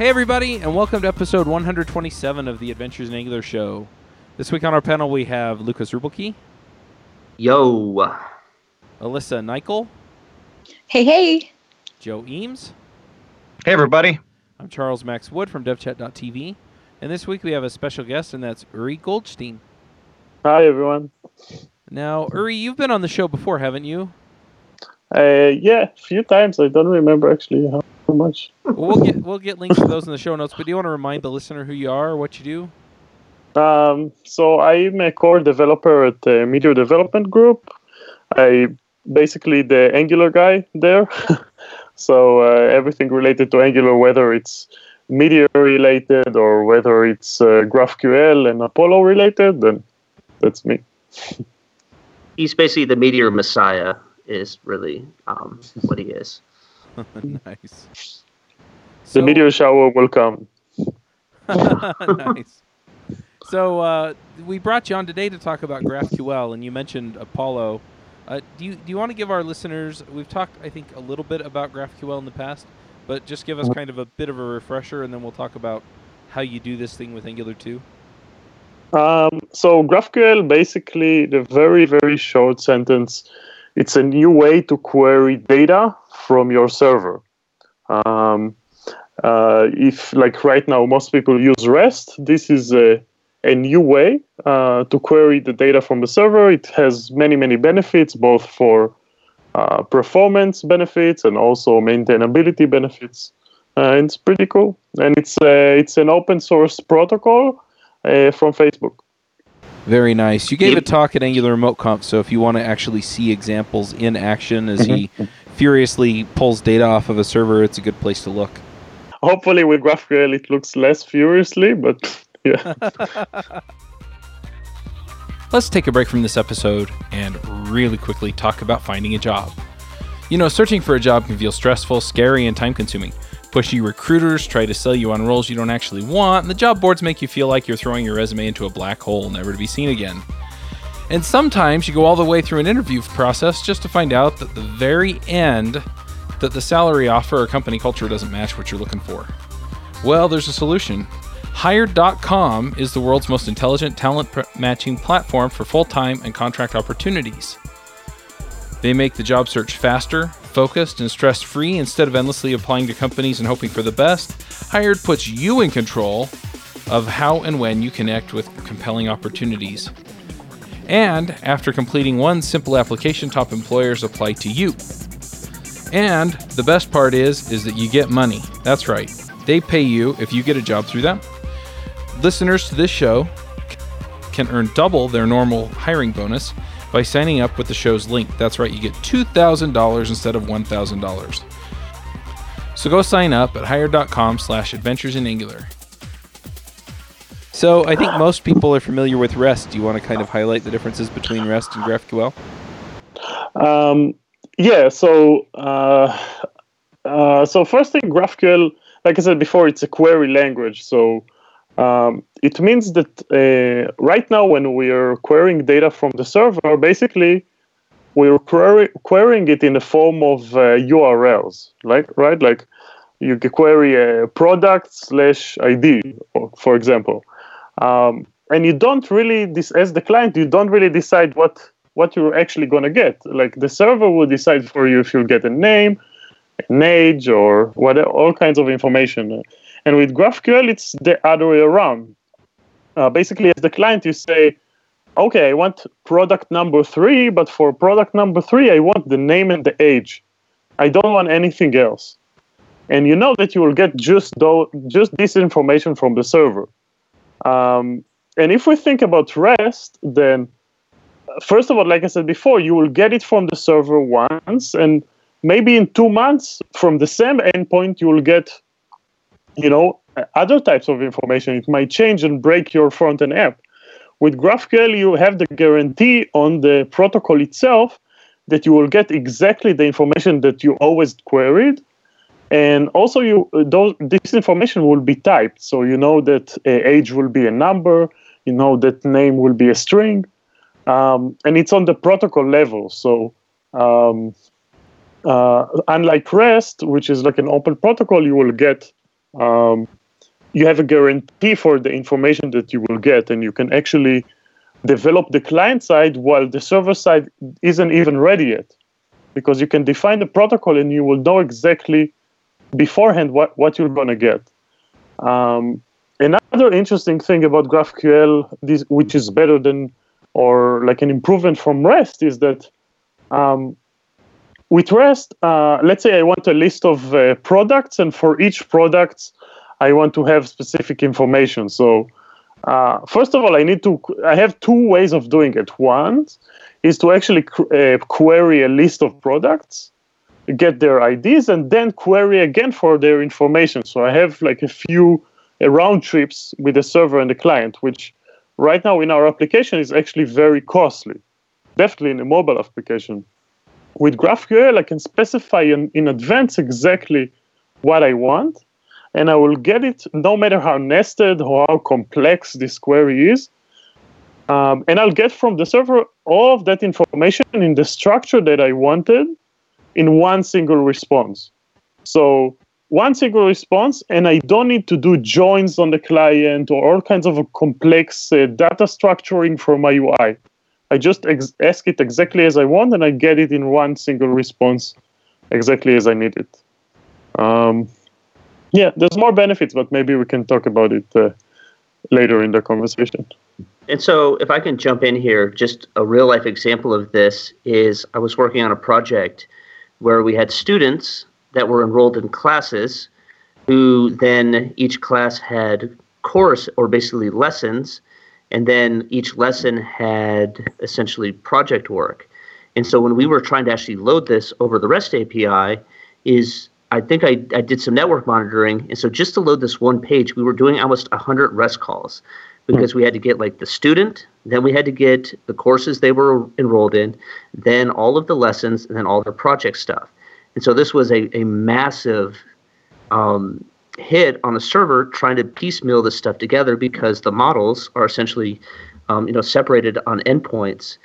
Hey, everybody, and welcome to episode 127 of the Adventures in Angular show. This week on our panel, we have Lukas Ruebbelke, Yo. Alyssa Nickel, Hey, hey. Joe Eames. Hey, everybody. I'm Charles Max Wood from DevChat.tv, and this week we have a special guest, and that's Uri Goldshtein. Hi everyone. Now, Uri, you've been on the show before, haven't you? Uh, yeah, a few times. I don't remember actually how much. Well, we'll get we'll get links to those in the show notes. But do you want to remind the listener who you are, or what you do? Um, so I'm a core developer at the Meteor Development Group. I basically the Angular guy there. so uh, everything related to Angular, whether it's Meteor related or whether it's uh, GraphQL and Apollo related, then that's me. He's basically the meteor messiah, is really um, what he is. nice. The meteor shower will come. nice. So uh, we brought you on today to talk about GraphQL, and you mentioned Apollo. Uh, do you do you want to give our listeners? We've talked, I think, a little bit about GraphQL in the past, but just give us kind of a bit of a refresher, and then we'll talk about how you do this thing with Angular 2. Um, so GraphQL, basically, the very very short sentence, it's a new way to query data from your server. Um, uh, if like right now most people use REST, this is a, a new way uh, to query the data from the server. It has many many benefits, both for uh, performance benefits and also maintainability benefits. Uh, it's pretty cool, and it's uh, it's an open source protocol uh, from Facebook. Very nice. You gave a talk at Angular Remote Conf, so if you want to actually see examples in action as he mm-hmm. furiously pulls data off of a server, it's a good place to look. Hopefully, with GraphQL, it looks less furiously, but yeah. Let's take a break from this episode and really quickly talk about finding a job. You know, searching for a job can feel stressful, scary, and time consuming. Pushy recruiters try to sell you on roles you don't actually want, and the job boards make you feel like you're throwing your resume into a black hole, never to be seen again. And sometimes you go all the way through an interview process just to find out that the very end that the salary offer or company culture doesn't match what you're looking for. Well, there's a solution. Hired.com is the world's most intelligent talent pr- matching platform for full time and contract opportunities. They make the job search faster, focused, and stress free instead of endlessly applying to companies and hoping for the best. Hired puts you in control of how and when you connect with compelling opportunities. And after completing one simple application, top employers apply to you. And the best part is is that you get money. That's right. They pay you if you get a job through them. Listeners to this show can earn double their normal hiring bonus by signing up with the show's link. That's right, you get $2,000 instead of $1,000. So go sign up at hired.com slash adventures in Angular. So I think most people are familiar with REST. Do you want to kind of highlight the differences between REST and GraphQL? Um, yeah. So, uh, uh, so first thing, GraphQL, like I said before, it's a query language. So um, it means that uh, right now, when we are querying data from the server, basically we're query- querying it in the form of uh, URLs, like right, like you can query a product slash ID, for example, um, and you don't really, this as the client, you don't really decide what what you're actually going to get. Like the server will decide for you if you'll get a name, an age, or what, all kinds of information. And with GraphQL, it's the other way around. Uh, basically, as the client, you say, okay, I want product number three, but for product number three, I want the name and the age. I don't want anything else. And you know that you will get just just this information from the server. Um, and if we think about REST, then first of all, like I said before, you will get it from the server once, and maybe in two months from the same endpoint, you will get, you know, other types of information. It might change and break your front end app. With GraphQL, you have the guarantee on the protocol itself that you will get exactly the information that you always queried. And also, you those, this information will be typed, so you know that uh, age will be a number, you know that name will be a string, um, and it's on the protocol level. So, um, uh, unlike REST, which is like an open protocol, you will get um, you have a guarantee for the information that you will get, and you can actually develop the client side while the server side isn't even ready yet, because you can define the protocol and you will know exactly beforehand what, what you're going to get. Um, another interesting thing about GraphQL, this, which is better than or like an improvement from REST, is that um, with REST, uh, let's say I want a list of uh, products, and for each product, I want to have specific information. So, uh, first of all, I need to. I have two ways of doing it. One is to actually uh, query a list of products, get their IDs, and then query again for their information. So I have like a few uh, round trips with the server and the client, which right now in our application is actually very costly. Definitely in a mobile application with GraphQL, I can specify in, in advance exactly what I want, and I will get it no matter how nested or how complex this query is. Um, and I'll get from the server all of that information in the structure that I wanted in one single response. So one single response, and I don't need to do joins on the client or all kinds of complex uh, data structuring for my UI. I just ex- ask it exactly as I want, and I get it in one single response, exactly as I need it. Um, yeah, there's more benefits, but maybe we can talk about it uh, later in the conversation. And so, if I can jump in here, just a real life example of this is I was working on a project where we had students that were enrolled in classes who then each class had course or basically lessons and then each lesson had essentially project work. And so when we were trying to actually load this over the REST API, is I think I, I did some network monitoring, and so just to load this one page, we were doing almost 100 REST calls because we had to get like the student, then we had to get the courses they were enrolled in, then all of the lessons, and then all their project stuff. And so this was a, a massive um, hit on the server trying to piecemeal this stuff together because the models are essentially um, you know separated on endpoints.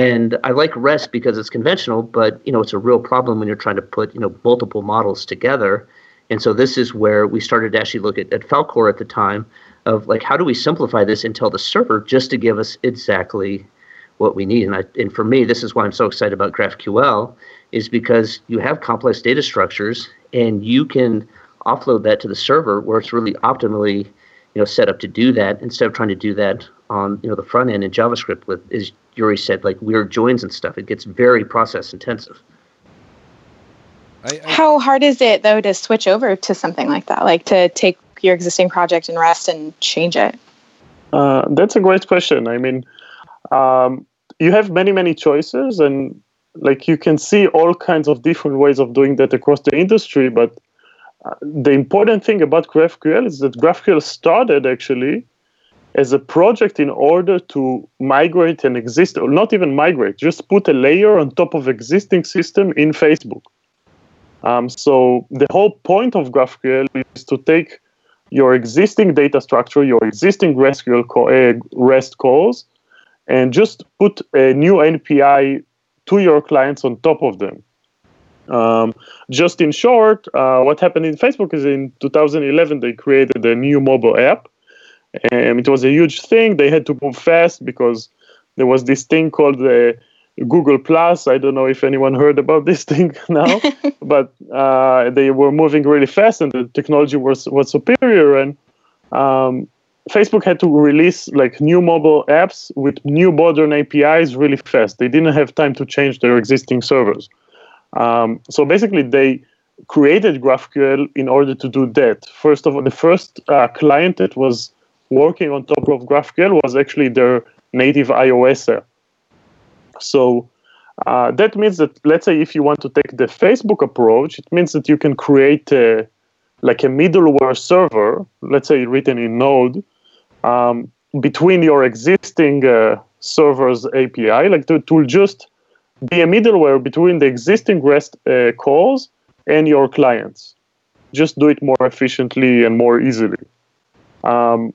And i like rest because it's conventional but you know it's a real problem when you're trying to put you know multiple models together. And so this is where we started to actually look at, at Falcor at the time of like how do we simplify this and tell the server just to give us exactly what we need? And, I, and for me this is why i'm so excited about graphql is because you have complex data structures and you can offload that to the server where it's really optimally you know set up to do that instead of trying to do that on you know the front end in JavaScript with as Yuri said like weird joins and stuff. It gets very process intensive. I, I, How hard is it though to switch over to something like that, like to take your existing project in REST and change it? Uh, that's a great question. I mean, um, you have many many choices, and like you can see all kinds of different ways of doing that across the industry, but the important thing about GraphQL is that GraphQL started actually as a project in order to migrate an existing, or not even migrate, just put a layer on top of existing system in Facebook. Um, so the whole point of GraphQL is to take your existing data structure, your existing GraphQL co- uh, REST calls, and just put a new API to your clients on top of them. Um, just in short, uh, what happened in Facebook is in 2011 they created a new mobile app, and it was a huge thing. They had to move fast because there was this thing called the Google Plus. I don't know if anyone heard about this thing now, but uh, they were moving really fast, and the technology was was superior. And um, Facebook had to release like new mobile apps with new modern APIs really fast. They didn't have time to change their existing servers. Um, so basically, they created GraphQL in order to do that. First of all, the first uh, client that was working on top of GraphQL was actually their native iOS app. So uh, that means that, let's say, if you want to take the Facebook approach, it means that you can create a, like a middleware server, let's say written in Node, um, between your existing uh, server's API, like to, to just be a middleware between the existing REST uh, calls and your clients. Just do it more efficiently and more easily. Um,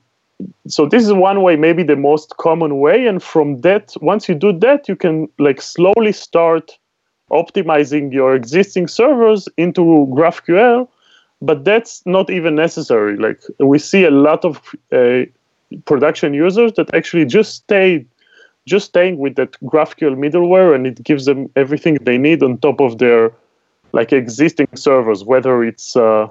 so this is one way, maybe the most common way. And from that, once you do that, you can like slowly start optimizing your existing servers into GraphQL but that's not even necessary. Like we see a lot of uh, production users that actually just stay just staying with that GraphQL middleware, and it gives them everything they need on top of their like existing servers, whether it's uh,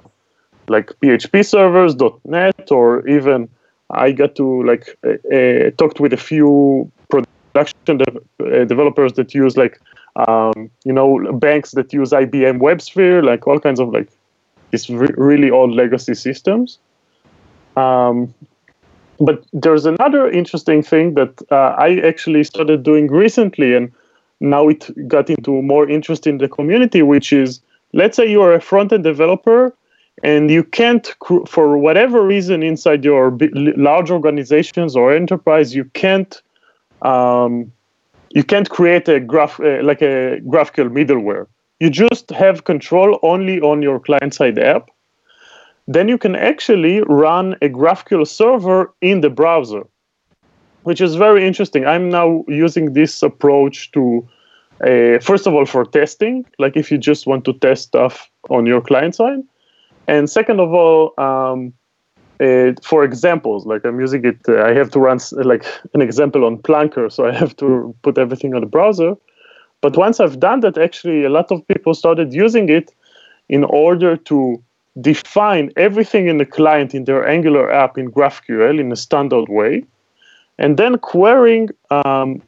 like PHP servers, .NET, or even I got to like uh, talked with a few production de- uh, developers that use like um, you know banks that use IBM WebSphere, like all kinds of like these re- really old legacy systems. Um, but there's another interesting thing that uh, I actually started doing recently, and now it got into more interest in the community, which is let's say you are a front end developer and you can't, for whatever reason, inside your large organizations or enterprise, you can't. Um, you can't create a graph uh, like a GraphQL middleware. You just have control only on your client side app then you can actually run a GraphQL server in the browser, which is very interesting. I'm now using this approach to, uh, first of all, for testing, like if you just want to test stuff on your client side. And second of all, um, uh, for examples, like I'm using it, uh, I have to run like an example on Plunker, so I have to put everything on the browser. But once I've done that, actually, a lot of people started using it in order to define everything in the client in their Angular app in GraphQL in a standard way, and then querying um,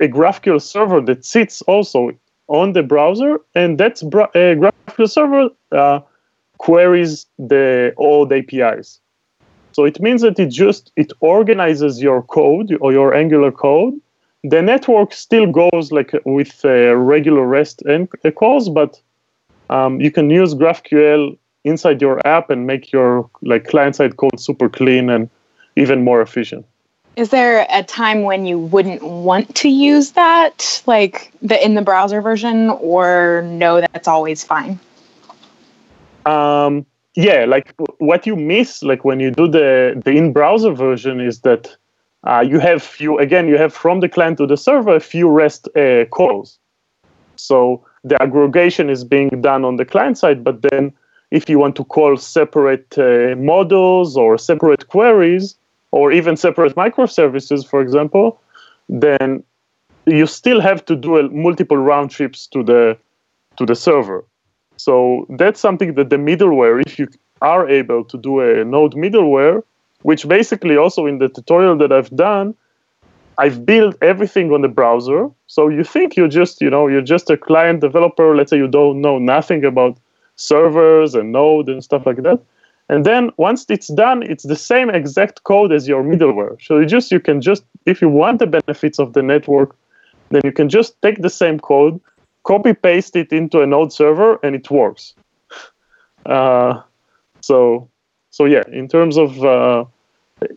a GraphQL server that sits also on the browser, and that's a GraphQL server uh, queries the old APIs. So it means that it just it organizes your code or your Angular code. The network still goes like with uh, regular REST and uh, calls, but um, you can use GraphQL inside your app and make your like client side code super clean and even more efficient. Is there a time when you wouldn't want to use that, like the in the browser version, or no, that's always fine? Um, yeah, like what you miss, like when you do the the in browser version, is that uh, you have few again, you have from the client to the server a few REST uh, calls. So the aggregation is being done on the client side, but then if you want to call separate uh, models or separate queries or even separate microservices, for example, then you still have to do a, multiple round trips to the to the server. So that's something that the middleware, if you are able to do a node middleware, which basically also in the tutorial that I've done, I've built everything on the browser. So you think you're just, you know, you're just a client developer. Let's say you don't know nothing about servers and node and stuff like that. And then once it's done, it's the same exact code as your middleware. So you just you can just if you want the benefits of the network, then you can just take the same code, copy paste it into a node server, and it works. Uh, so so yeah, in terms of uh,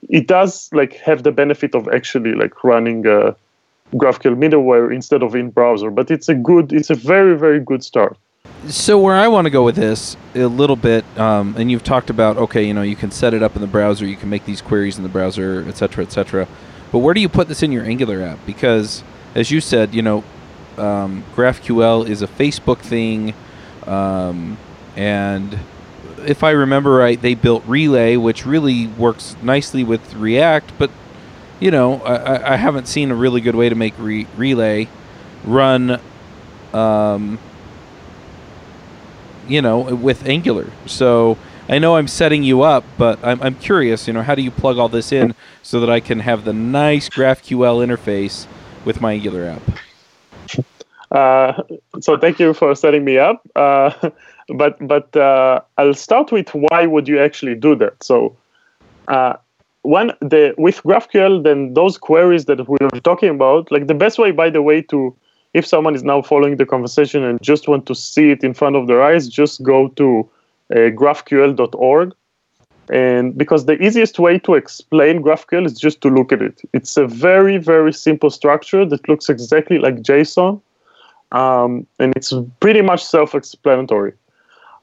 it does like have the benefit of actually like running a GraphQL middleware instead of in browser, but it's a good, it's a very very good start so where I want to go with this a little bit, um, and you've talked about okay, you know, you can set it up in the browser, you can make these queries in the browser, et cetera, et cetera. But where do you put this in your Angular app? Because as you said, you know, um, GraphQL is a Facebook thing, um, and if I remember right, they built Relay, which really works nicely with React. But you know, I, I haven't seen a really good way to make re- Relay run. Um, you know, with Angular. So I know I'm setting you up, but I'm, I'm curious, you know, how do you plug all this in so that I can have the nice GraphQL interface with my Angular app? Uh, so thank you for setting me up. Uh, but but uh, I'll start with why would you actually do that? So uh, the with GraphQL, then those queries that we were talking about, like the best way, by the way, to if someone is now following the conversation and just want to see it in front of their eyes, just go to uh, graphql.org. And because the easiest way to explain GraphQL is just to look at it. It's a very, very simple structure that looks exactly like JSON. Um, and it's pretty much self explanatory.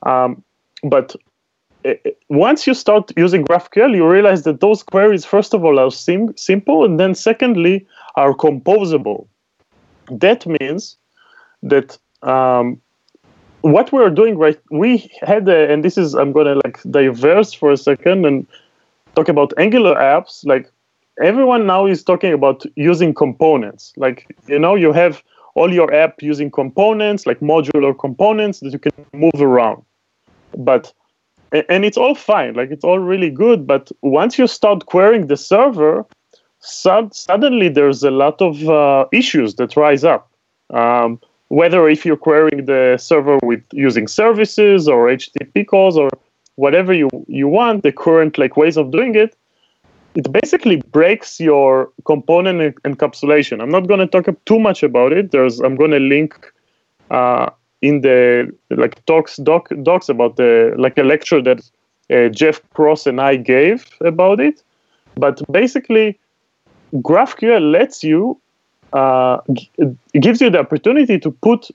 Um, but uh, once you start using GraphQL, you realize that those queries, first of all, are sim- simple, and then secondly, are composable that means that um, what we're doing right, we had, a, and this is, I'm going to like diverse for a second and talk about Angular apps. Like everyone now is talking about using components. Like, you know, you have all your app using components, like modular components that you can move around. But and it's all fine, like it's all really good. But once you start querying the server, suddenly there's a lot of uh, issues that rise up. Um, whether if you're querying the server with using services or HTTP calls or whatever you, you want, the current like ways of doing it, it basically breaks your component encapsulation. I'm not going to talk too much about it. There's I'm going to link uh, in the like talks doc, docs about the like a lecture that uh, Jeff Cross and I gave about it. But basically, GraphQL lets you uh, gives you the opportunity to put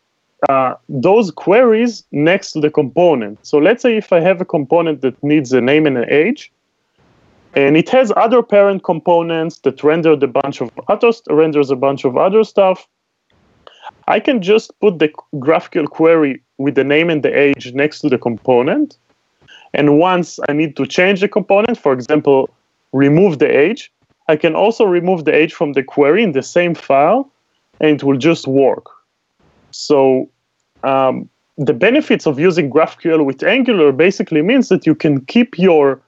uh, those queries next to the component. So let's say if I have a component that needs a name and an age, and it has other parent components that render a bunch of other renders a bunch of other stuff. I can just put the GraphQL query with the name and the age next to the component. And once I need to change the component, for example, remove the age, I can also remove the age from the query in the same file, and it will just work. So um, the benefits of using GraphQL with Angular basically means that you can keep your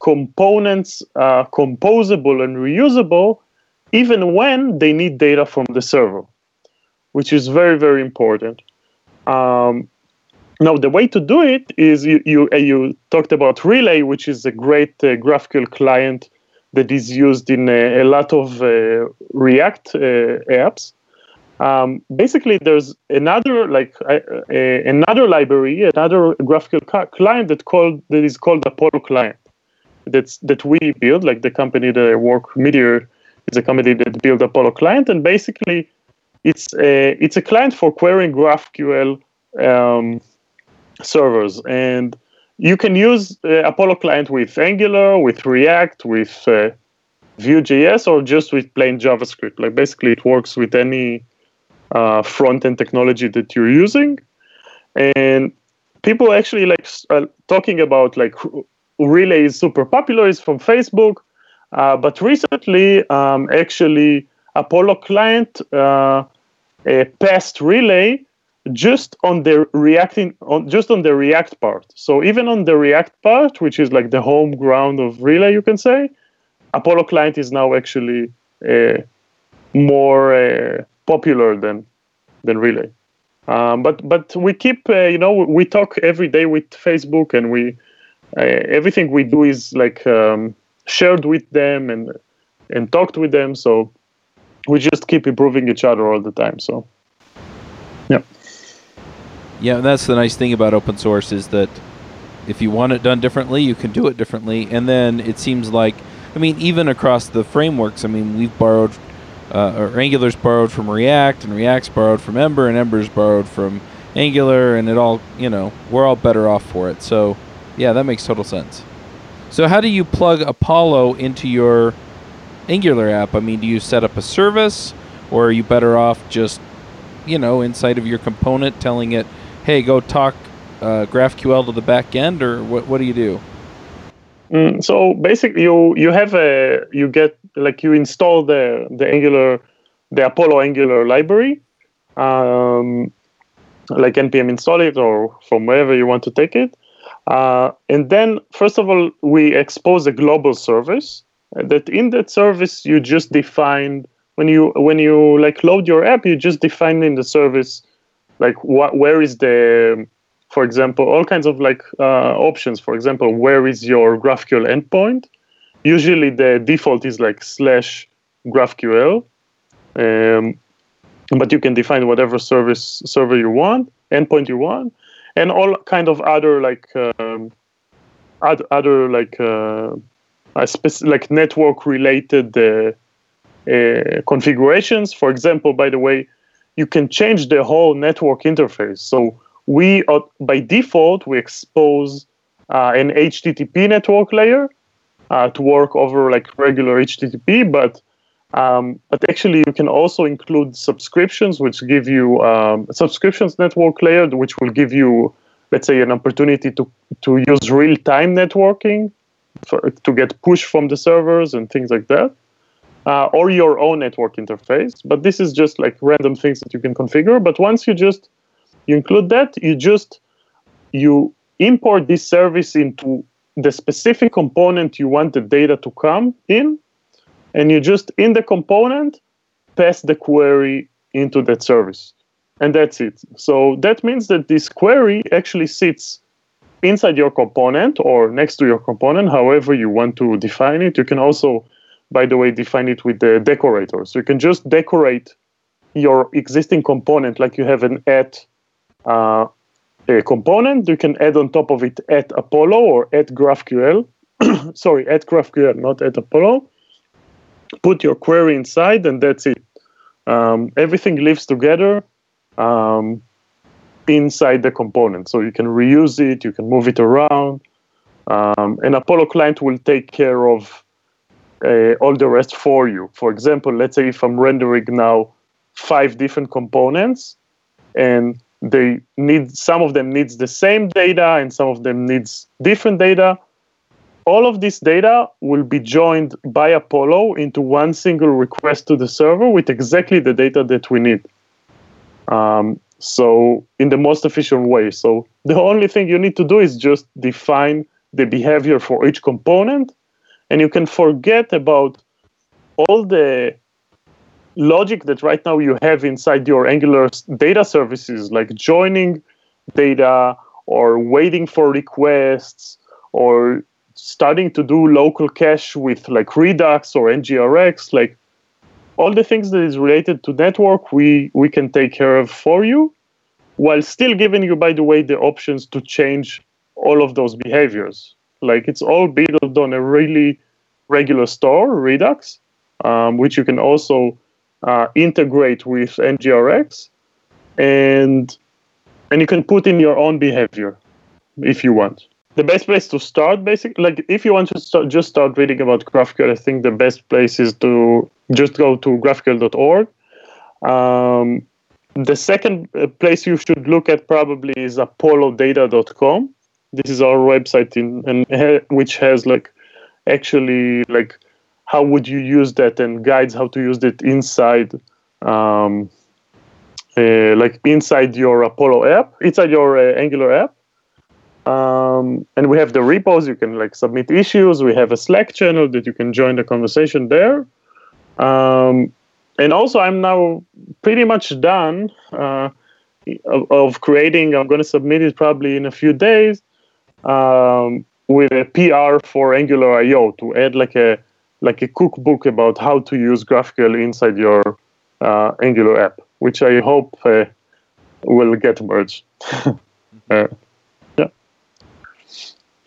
components uh, composable and reusable even when they need data from the server, which is very, very important. Um, now, the way to do it is you, you, uh, you talked about Relay, which is a great uh, GraphQL client that is used in a, a lot of uh, React uh, apps. Um, basically, there's another like uh, another library, another GraphQL client that called that is called Apollo client that's that we build, like the company that I work, Meteor, is a company that built Apollo client, and basically, it's a it's a client for querying GraphQL um, servers, and you can use uh, Apollo client with Angular, with React, with uh, Vue.js, or just with plain JavaScript. Like basically, it works with any uh, front end technology that you're using, and people actually like uh, talking about like Relay is super popular is from Facebook, uh, but recently, um, actually, Apollo client uh, passed Relay just on the reacting on just on the React part. So even on the React part, which is like the home ground of Relay, you can say, Apollo client is now actually uh, more uh, popular than than Relay. Um, but but we keep uh, you know we talk every day with Facebook and we uh, everything we do is like um, shared with them and and talked with them. So we just keep improving each other all the time. So yeah. Yeah, that's the nice thing about open source is that if you want it done differently, you can do it differently. And then it seems like, I mean, even across the frameworks, I mean, we've borrowed, uh, or Angular's borrowed from React, and React's borrowed from Ember, and Ember's borrowed from Angular, and it all, you know, we're all better off for it. So yeah, that makes total sense. So how do you plug Apollo into your Angular app? I mean, do you set up a service or are you better off just, you know, inside of your component telling it, hey, go talk uh, GraphQL to the back end or what, what do you do? Mm, so basically you you have a you get like you install the the Angular the Apollo Angular library um, like npm install it or from wherever you want to take it uh, and then, first of all, we expose a global service. That in that service, you just define when you when you like load your app, you just define in the service like what where is the for example all kinds of like uh, options. For example where is your graphql endpoint? Usually the default is like slash graphql um, but you can define whatever service server you want endpoint you want and all kind of other like um, other, other like uh, like network related uh, uh, configurations. For example, by the way, you can change the whole network interface. So we uh, by default we expose an HTTP network layer to work over like regular HTTP, but Um, but actually, you can also include subscriptions, which give you um, subscriptions network layer, which will give you, let's say, an opportunity to to use real time networking for, to get push from the servers and things like that, uh, or your own network interface. But this is just like random things that you can configure. But once you just you include that, you just you import this service into the specific component you want the data to come in, and you just in the component pass the query into that service. And that's it. So that means that this query actually sits inside your component or next to your component, however you want to define it. You can also, by the way, define it with the decorator. So you can just decorate your existing component like you have an at uh, a component. You can add on top of it at Apollo or at GraphQL. Sorry, at GraphQL, not at Apollo. Put your query inside, and that's it. Um, everything lives together. Um, inside the component. So you can reuse it, you can move it around. Um, and Apollo client will take care of uh, all the rest for you. For example, let's say if I'm rendering now five different components and they need some of them needs the same data and some of them needs different data all of this data will be joined by apollo into one single request to the server with exactly the data that we need um, so in the most efficient way. So the only thing you need to do is just define the behavior for each component, and you can forget about all the logic that right now you have inside your Angular data services, like joining data or waiting for requests or starting to do local cache with like Redux or NGRX. Like all the things that is related to network we we can take care of for you while still giving you by the way the options to change all of those behaviors. Like it's all built on a really regular store redux um, which you can also uh, integrate with ngrx and and you can put in your own behavior if you want the best place to start basically like if you want to start, just start reading about graphql i think the best place is to just go to graphql.org um, the second uh, place you should look at probably is apollodata.com this is our website in and which has like actually like how would you use that and guides how to use it inside um, uh, like inside your apollo app inside your uh, angular app um, and we have the repos. You can like submit issues. We have a Slack channel that you can join the conversation there. Um, and also, I'm now pretty much done uh, of, of, creating. I'm going to submit it probably in a few days um, with a PR for Angular IO to add like a like a cookbook about how to use GraphQL inside your uh, Angular app, which I hope uh, will get merged.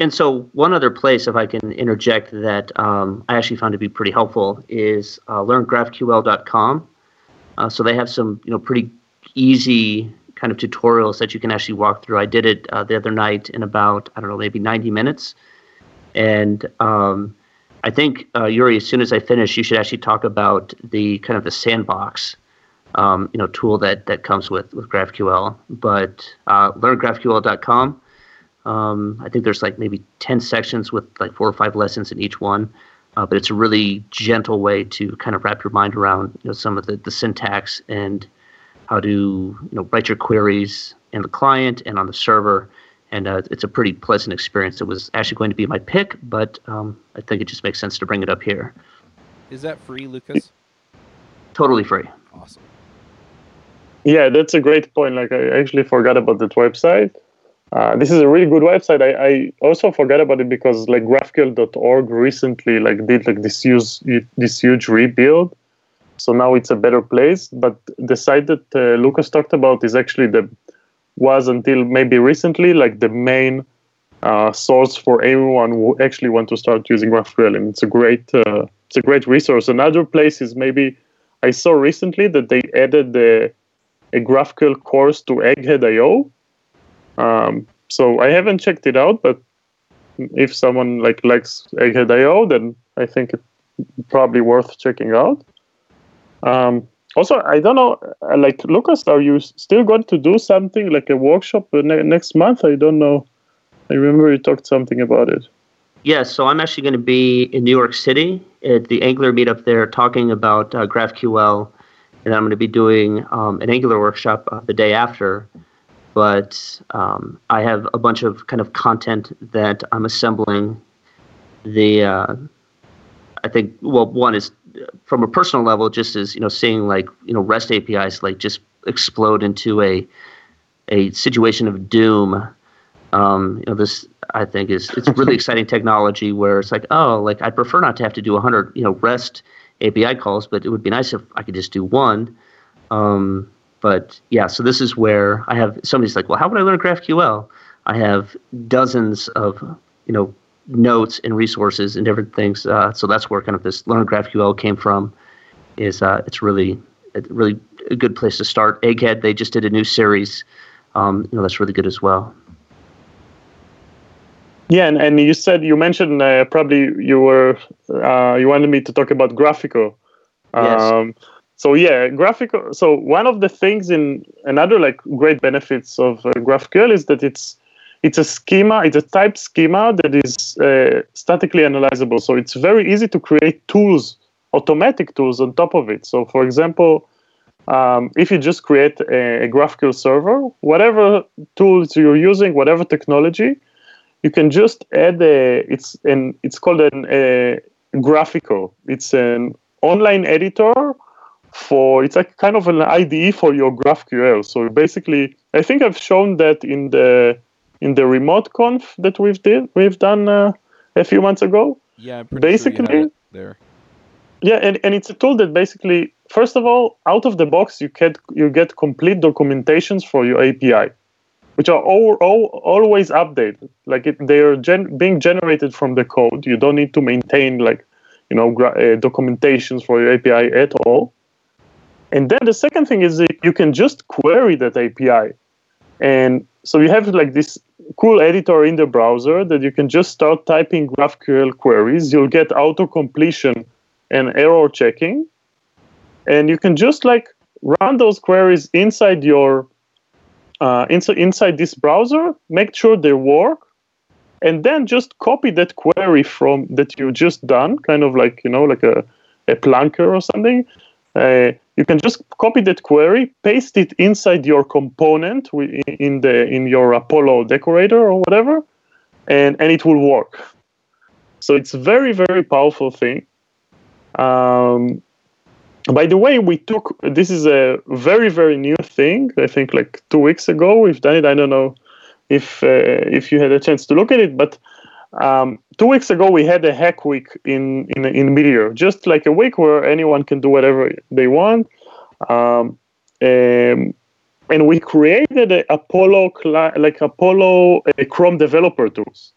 and so, one other place, if I can interject, that um, I actually found to be pretty helpful is uh, learngraphql.com. Uh, so they have some, you know, pretty easy kind of tutorials that you can actually walk through. I did it uh, the other night in about I don't know maybe 90 minutes, and um, I think uh, Yuri, as soon as I finish, you should actually talk about the kind of the sandbox, um, you know, tool that that comes with with GraphQL. But uh, learngraphql.com um, I think there's like maybe 10 sections with like four or five lessons in each one. Uh, but it's a really gentle way to kind of wrap your mind around you know, some of the, the syntax and how to you know write your queries in the client and on the server. And uh, it's a pretty pleasant experience. It was actually going to be my pick, but um, I think it just makes sense to bring it up here. Is that free, Lukas? Totally free. Awesome. Yeah, that's a great point. Like I actually forgot about that website. Uh, this is a really good website. I, I, also forgot about it because like GraphQL.org recently like did like this huge this huge rebuild, so now it's a better place. But the site that uh, Lukas talked about is actually the was until maybe recently like the main uh, source for anyone who actually want to start using GraphQL, and it's a great uh, it's a great resource. Another place is maybe I saw recently that they added the a GraphQL course to Egghead.io um, so I haven't checked it out, but if someone like likes Egghead.io, then I think it's probably worth checking out. Um, also, I don't know, uh, like Lukas, are you still going to do something like a workshop ne- next month? I don't know. I remember you talked something about it. Yeah, so I'm actually going to be in New York City at the Angular meetup there talking about uh, GraphQL, and I'm going to be doing um, an Angular workshop uh, the day after. But um, I have a bunch of kind of content that I'm assembling. The uh, I think well, one is from a personal level, just as you know, seeing like you know REST APIs like just explode into a a situation of doom. Um, you know, this I think is it's really exciting technology where it's like, oh, like I'd prefer not to have to do 100 you know REST API calls, but it would be nice if I could just do one. Um, but yeah, so this is where I have somebody's like, well, how would I learn GraphQL? I have dozens of you know notes and resources and different things. Uh, so that's where kind of this Learn GraphQL came from. Is uh, it's really it's really a good place to start. Egghead they just did a new series. Um, you know that's really good as well. Yeah, and, and you said you mentioned uh, probably you were uh, you wanted me to talk about GraphiQL. Um, yes. So yeah, GraphiQL. So one of the things in another like great benefits of uh, GraphQL is that it's it's a schema, it's a type schema that is uh, statically analyzable. So it's very easy to create tools, automatic tools on top of it. So for example, um, if you just create a, a GraphQL server, whatever tools you're using, whatever technology, you can just add a, it's an, it's called an a GraphiQL. It's an online editor for, it's like kind of an IDE for your GraphQL. So basically, I think I've shown that in the, in the remote conf that we've did we've done uh, a few months ago. Yeah, basically sure there. Yeah, and, and it's a tool that basically, first of all, out of the box, you get you get complete documentations for your API, which are all, all always updated. Like it, they are gen- being generated from the code. You don't need to maintain like you know gra- uh, documentations for your API at all. And then the second thing is that you can just query that API, and so you have like this cool editor in the browser that you can just start typing GraphQL queries. You'll get auto completion and error checking. And you can just like run those queries inside your uh, inside inside this browser, make sure they work, and then just copy that query from that you just done, kind of like you know like a a Plunker or something. Uh, you can just copy that query, paste it inside your component in the in your Apollo decorator or whatever, and and it will work. So it's very very powerful thing. Um, by the way, we took this is a very very new thing. I think like two weeks ago we've done it. I don't know if uh, if you had a chance to look at it, but um, two weeks ago we had a hack week in, in in Meteor, just like a week where anyone can do whatever they want. Um, um, and we created a Apollo like Apollo Chrome developer tools.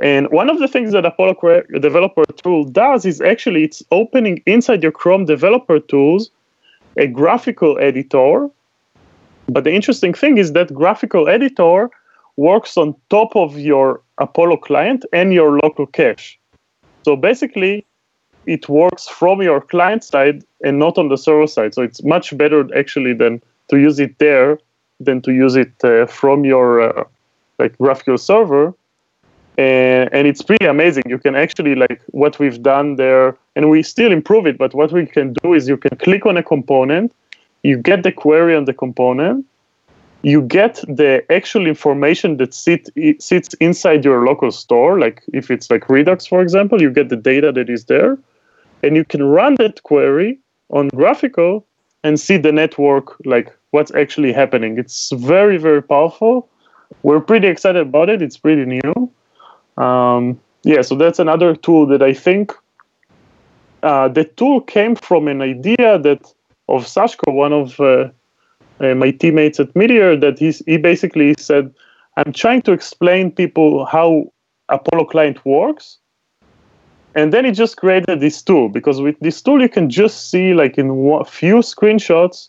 And one of the things that Apollo developer tool does is actually it's opening inside your Chrome developer tools a GraphiQL editor. But the interesting thing is that GraphiQL editor works on top of your Apollo client and your local cache. So basically, it works from your client side and not on the server side. So it's much better actually than to use it there than to use it uh, from your uh, like GraphQL server. And, and it's pretty amazing. You can actually like what we've done there, and we still improve it. But what we can do is you can click on a component, you get the query on the component, you get the actual information that sit, sits inside your local store. Like if it's like Redux, for example, you get the data that is there, and you can run that query on GraphiQL and see the network, like what's actually happening. It's very, very powerful. We're pretty excited about it. It's pretty new. Um, yeah, so that's another tool that I think uh, the tool came from an idea that of Sashko, one of uh, uh, my teammates at Meteor that he's, he basically said, I'm trying to explain people how Apollo client works. And then he just created this tool because with this tool you can just see like in a few screenshots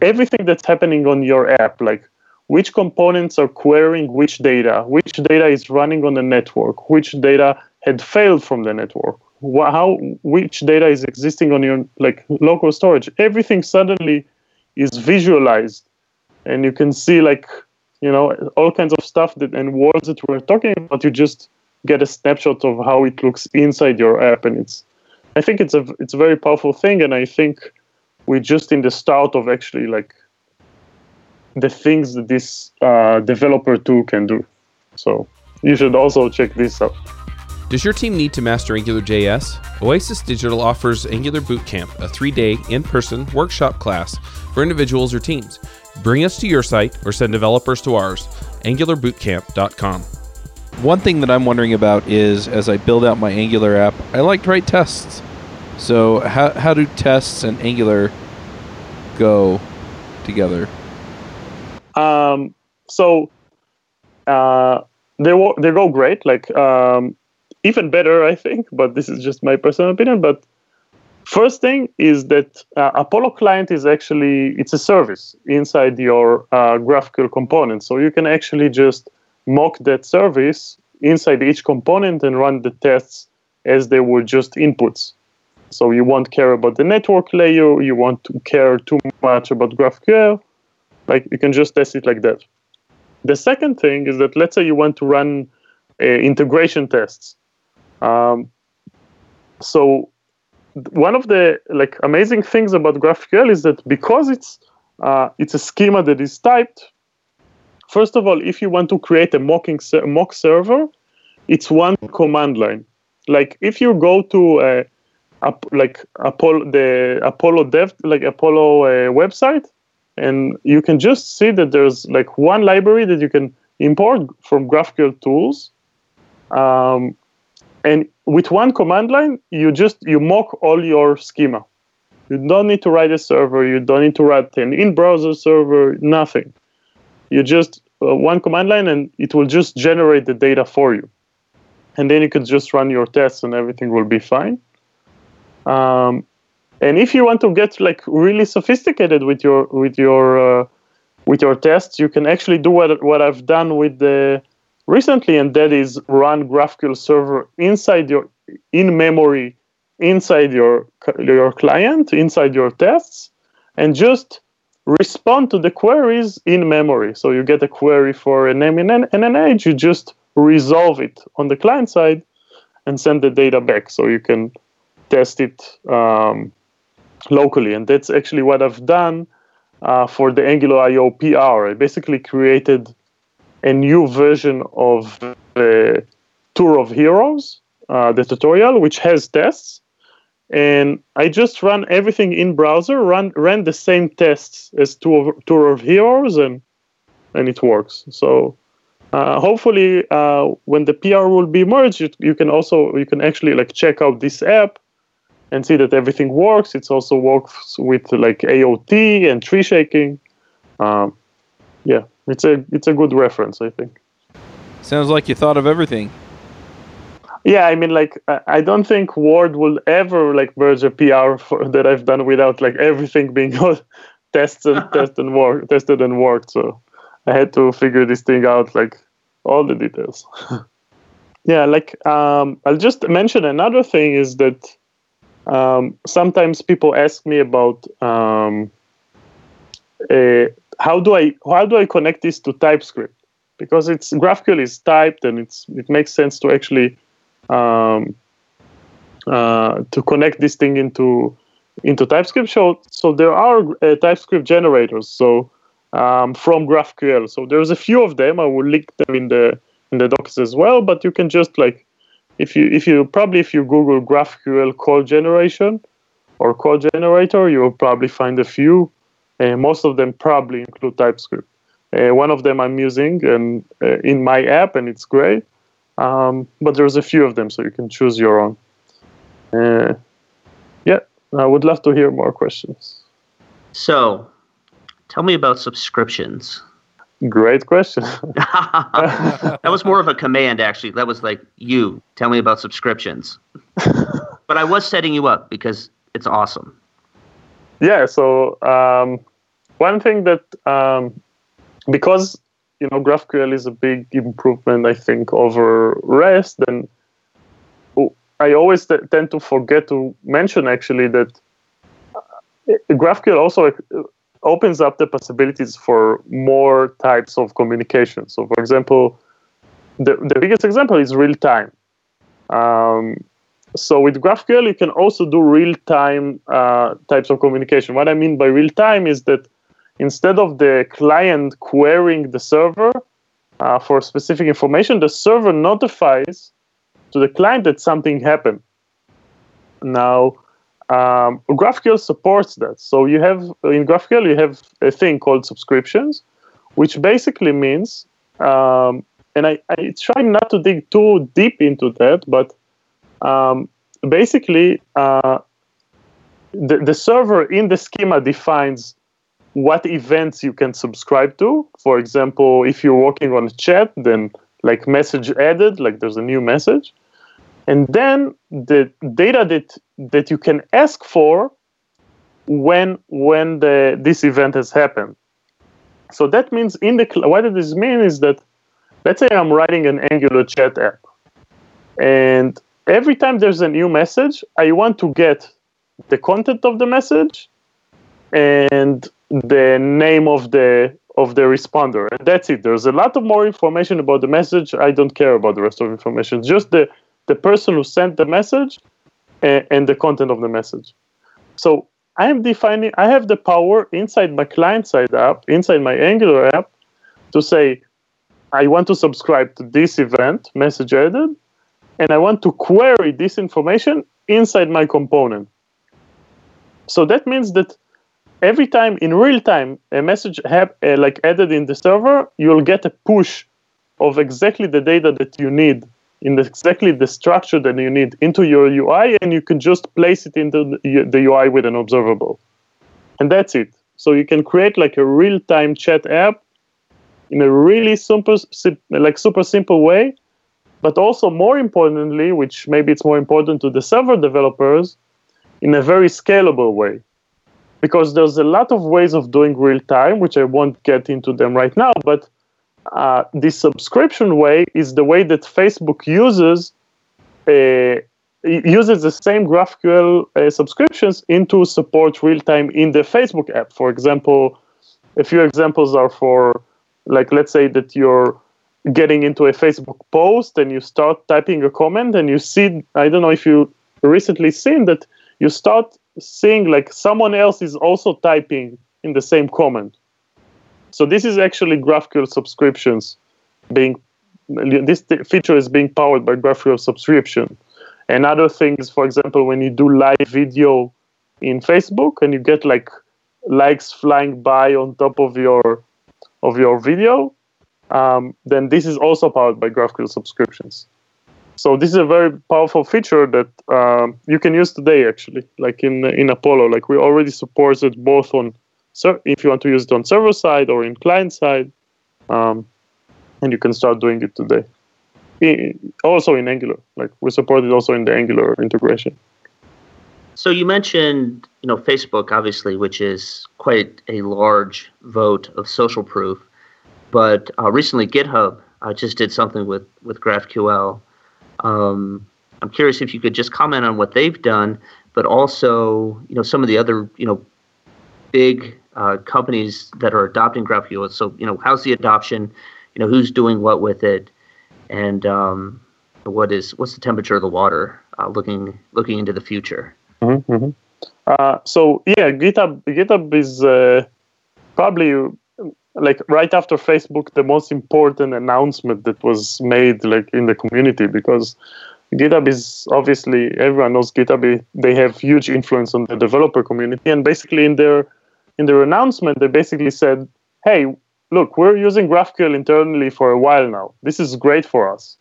everything that's happening on your app, like which components are querying which data, which data is running on the network, which data had failed from the network, how which data is existing on your like local storage. Everything suddenly is visualized, and you can see like you know all kinds of stuff that and words that we're talking about. You just get a snapshot of how it looks inside your app, and it's I think it's a it's a very powerful thing, and I think we're just in the start of actually like the things that this uh, developer tool can do. So you should also check this out. Does your team need to master AngularJS? Oasis Digital offers Angular Bootcamp, a three day in person workshop class for individuals or teams. Bring us to your site or send developers to ours, angularbootcamp.com. One thing that I'm wondering about is as I build out my Angular app, I like to write tests. So, how, how do tests and Angular go together? Um, so, uh, they, they go great. Like, um, even better, I think, but this is just my personal opinion. But first thing is that uh, Apollo client is actually it's a service inside your uh, GraphQL component, so you can actually just mock that service inside each component and run the tests as they were just inputs. So you won't care about the network layer, you won't care too much about GraphQL. Like you can just test it like that. The second thing is that let's say you want to run uh, integration tests. Um, so one of the like amazing things about GraphQL is that because it's uh, it's a schema that is typed, First of all, if you want to create a mocking mock server, it's one command line. Like if you go to a, a like Apollo the Apollo Dev like Apollo uh, website, and you can just see that there's like one library that you can import from GraphQL tools. Um, and with one command line, you just you mock all your schema. You don't need to write a server. You don't need to write an in-browser server. Nothing you just uh, one command line and it will just generate the data for you and then you can just run your tests and everything will be fine um, and if you want to get like really sophisticated with your with your uh, with your tests you can actually do what what I've done with the recently and that is run GraphQL server inside your in memory inside your your client inside your tests and just respond to the queries in memory. So you get a query for a name and an age, you just resolve it on the client side and send the data back so you can test it um, locally. And that's actually what I've done uh, for the Angular IO PR. I basically created a new version of the Tour of Heroes, uh, the tutorial, which has tests and I just run everything in browser, run ran the same tests as Tour of, Tour of Heroes, and and it works. So uh, hopefully, uh, when the PR will be merged, you, you, can also you can actually like check out this app and see that everything works. It also works with like AOT and tree shaking. Um, yeah, it's a it's a good reference, I think. Sounds like you thought of everything. Yeah, I mean, like, I don't think Ward will ever like merge a PR for, that I've done without like everything being tested, tested and worked, tested and worked. So I had to figure this thing out, like all the details. yeah, like um, I'll just mention another thing is that um, sometimes people ask me about um, uh, how do I how do I connect this to TypeScript because it's GraphQL is typed and it's it makes sense to actually um, uh, to connect this thing into into TypeScript. So, so there are uh, TypeScript generators. So um, from GraphQL. So there's a few of them. I will link them in the in the docs as well. But you can just like if you if you probably if you Google GraphQL code generation or code generator, you will probably find a few. Uh, most of them probably include TypeScript. Uh, one of them I'm using and uh, in my app, and it's great. Um, but there's a few of them, so you can choose your own. Uh, yeah, I would love to hear more questions. So, tell me about subscriptions. Great question. that was more of a command, actually. That was like, you tell me about subscriptions. but I was setting you up because it's awesome. Yeah. So, um, one thing that, um, because you know GraphQL is a big improvement, I think, over REST. And I always t- tend to forget to mention actually that uh, GraphQL also uh, opens up the possibilities for more types of communication. So, for example, the, the biggest example is real time. Um, so with GraphQL, you can also do real-time uh, types of communication. What I mean by real-time is that instead of the client querying the server uh, for specific information, the server notifies to the client that something happened. Now, um, GraphQL supports that. So you have in GraphQL you have a thing called subscriptions, which basically means, um, and I, I try not to dig too deep into that, but um, basically, uh, the, the server in the schema defines what events you can subscribe to. For example, if you're working on a chat, then like message added, like there's a new message. And then the data that that you can ask for when when the this event has happened. So that means in the what does this mean is that let's say I'm writing an Angular chat app, and every time there's a new message, I want to get the content of the message and the name of the of the responder, and that's it. There's a lot of more information about the message. I don't care about the rest of information. Just the the person who sent the message and, and the content of the message. So I am defining. I have the power inside my client side app, inside my Angular app, to say, I want to subscribe to this event, message added, and I want to query this information inside my component. So that means that every time in real time a message have uh, like added in the server, you'll get a push of exactly the data that you need in the, exactly the structure that you need into your UI, and you can just place it into the, the UI with an observable, and that's it. So you can create like a real-time chat app in a really super, like super simple way but also more importantly, which maybe it's more important to the server developers, in a very scalable way. Because there's a lot of ways of doing real time, which I won't get into them right now, but uh, this subscription way is the way that Facebook uses uh, uses the same GraphQL uh, subscriptions into support real time in the Facebook app. For example, a few examples are for like let's say that you're getting into a Facebook post and you start typing a comment and you see, I don't know if you recently seen that you start seeing like someone else is also typing in the same comment. So this is actually GraphQL subscriptions being this feature is being powered by GraphQL subscription. And other things, for example, when you do live video in Facebook and you get like likes flying by on top of your of your video, um, then this is also powered by GraphQL subscriptions. So this is a very powerful feature that um, you can use today, actually, like in in Apollo. Like we already support it both on, so if you want to use it on server side or in client side, um, and you can start doing it today. also in Angular, like we support it also in the Angular integration. So you mentioned, you know, Facebook, obviously, which is quite a large vote of social proof. But uh, recently, GitHub uh, just did something with with GraphQL. Um, I'm curious if you could just comment on what they've done, but also, you know, some of the other, you know, big uh, companies that are adopting GraphQL. So, you know, how's the adoption? You know, who's doing what with it, and um, what is what's the temperature of the water uh, looking looking into the future? Mm-hmm, mm-hmm. Uh, so yeah, GitHub GitHub is uh, probably like right after Facebook, the most important announcement that was made like in the community because GitHub is obviously everyone knows GitHub. They have huge influence on the developer community, and basically in their in their announcement, they basically said, "Hey, look, we're using GraphQL internally for a while now. This is great for us.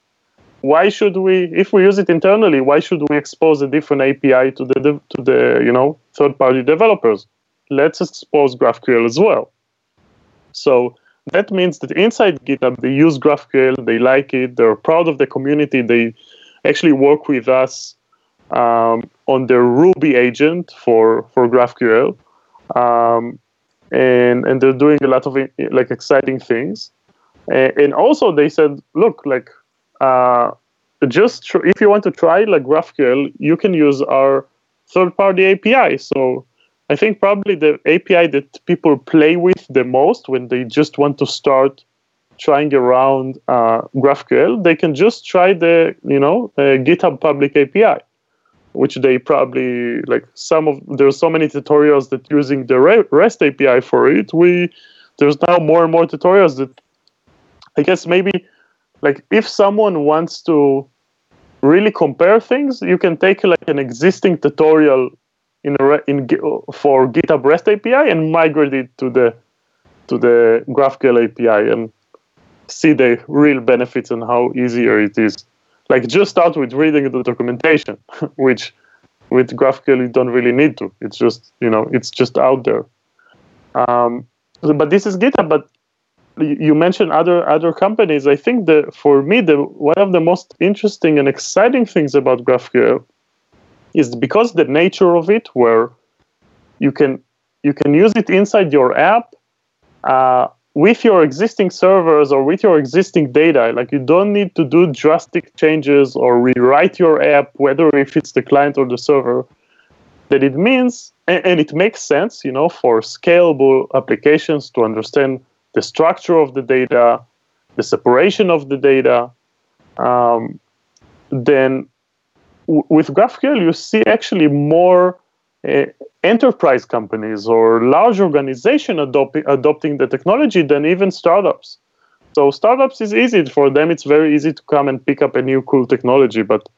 Why should we, if we use it internally, why should we expose a different API to the to the you know third party developers? Let's expose GraphQL as well." So that means that inside GitHub, they use GraphQL, they like it, they're proud of the community, they actually work with us um, on the Ruby agent for, for GraphQL. Um, and, and they're doing a lot of like exciting things. And, and also they said, look, like uh, just tr- if you want to try like GraphQL, you can use our third-party API. So I think probably the API that people play with the most when they just want to start trying around uh, GraphQL, they can just try the you know uh, GitHub public API, which they probably like some of there's so many tutorials that using the REST API for it. We there's now more and more tutorials that I guess maybe like if someone wants to really compare things, you can take like an existing tutorial in in for GitHub REST API and migrate it to the to the GraphQL API and see the real benefits and how easier it is. Like just start with reading the documentation, which with GraphQL you don't really need to. It's just you know it's just out there. Um, but this is GitHub. But you mentioned other other companies. I think that for me, the one of the most interesting and exciting things about GraphQL is because the nature of it, where you can you can use it inside your app. Uh, with your existing servers or with your existing data, like you don't need to do drastic changes or rewrite your app, whether if it's the client or the server. That it means, and, and it makes sense, you know, for scalable applications to understand the structure of the data, the separation of the data. Um, then with GraphQL, you see actually more uh, enterprise companies or large organization adopt- adopting the technology than even startups. So startups is easy for them. It's very easy to come and pick up a new cool technology. But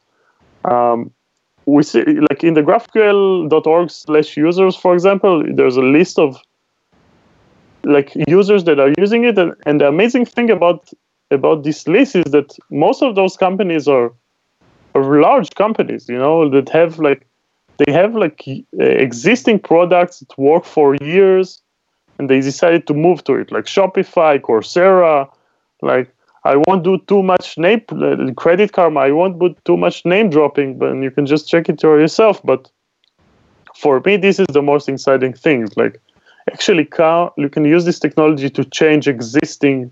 um, we see, like in the GraphQL.org slash users, for example, there's a list of like users that are using it. And, and the amazing thing about about this list is that most of those companies are large companies, you know, that have like they have like existing products that work for years and they decided to move to it like shopify coursera like i won't do too much name uh, credit karma i won't put too much name dropping but you can just check it yourself but for me this is the most exciting thing like actually you can use this technology to change existing